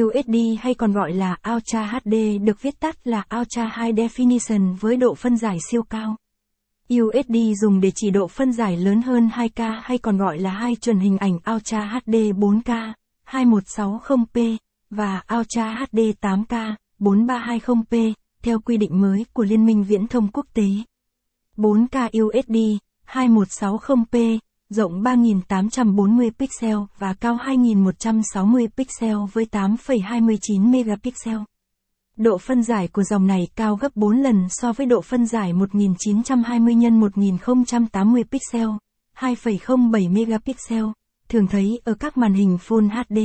USD hay còn gọi là Ultra HD được viết tắt là Ultra High Definition với độ phân giải siêu cao. USD dùng để chỉ độ phân giải lớn hơn 2K hay còn gọi là hai chuẩn hình ảnh Ultra HD 4K, 2160p, và Ultra HD 8K, 4320p, theo quy định mới của Liên minh Viễn thông Quốc tế. 4K USD, 2160p, rộng 3840 pixel và cao 2160 pixel với 8,29 megapixel. Độ phân giải của dòng này cao gấp 4 lần so với độ phân giải 1920 x 1080 pixel, 2,07 megapixel, thường thấy ở các màn hình Full HD.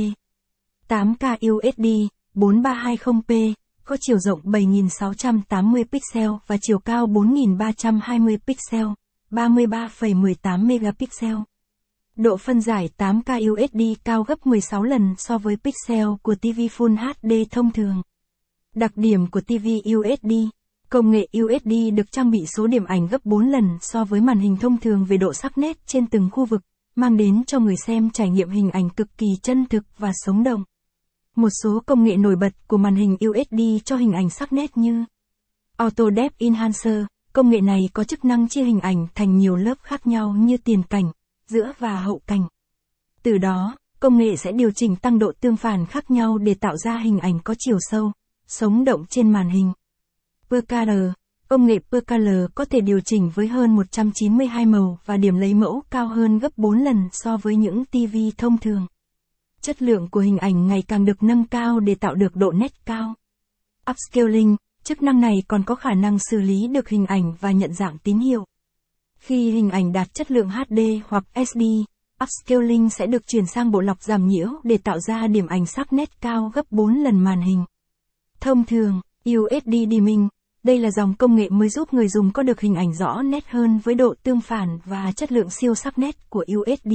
8K USD, 4320p, có chiều rộng 7680 pixel và chiều cao 4320 pixel, 33,18 megapixel. Độ phân giải 8K USD cao gấp 16 lần so với pixel của TV Full HD thông thường. Đặc điểm của TV USD Công nghệ USD được trang bị số điểm ảnh gấp 4 lần so với màn hình thông thường về độ sắc nét trên từng khu vực, mang đến cho người xem trải nghiệm hình ảnh cực kỳ chân thực và sống động. Một số công nghệ nổi bật của màn hình USD cho hình ảnh sắc nét như Auto Depth Enhancer, công nghệ này có chức năng chia hình ảnh thành nhiều lớp khác nhau như tiền cảnh, giữa và hậu cảnh. Từ đó, công nghệ sẽ điều chỉnh tăng độ tương phản khác nhau để tạo ra hình ảnh có chiều sâu, sống động trên màn hình. PKR Công nghệ PKR có thể điều chỉnh với hơn 192 màu và điểm lấy mẫu cao hơn gấp 4 lần so với những TV thông thường. Chất lượng của hình ảnh ngày càng được nâng cao để tạo được độ nét cao. Upscaling, chức năng này còn có khả năng xử lý được hình ảnh và nhận dạng tín hiệu. Khi hình ảnh đạt chất lượng HD hoặc SD, upscaling sẽ được chuyển sang bộ lọc giảm nhiễu để tạo ra điểm ảnh sắc nét cao gấp 4 lần màn hình. Thông thường, USD dimming, đây là dòng công nghệ mới giúp người dùng có được hình ảnh rõ nét hơn với độ tương phản và chất lượng siêu sắc nét của USD.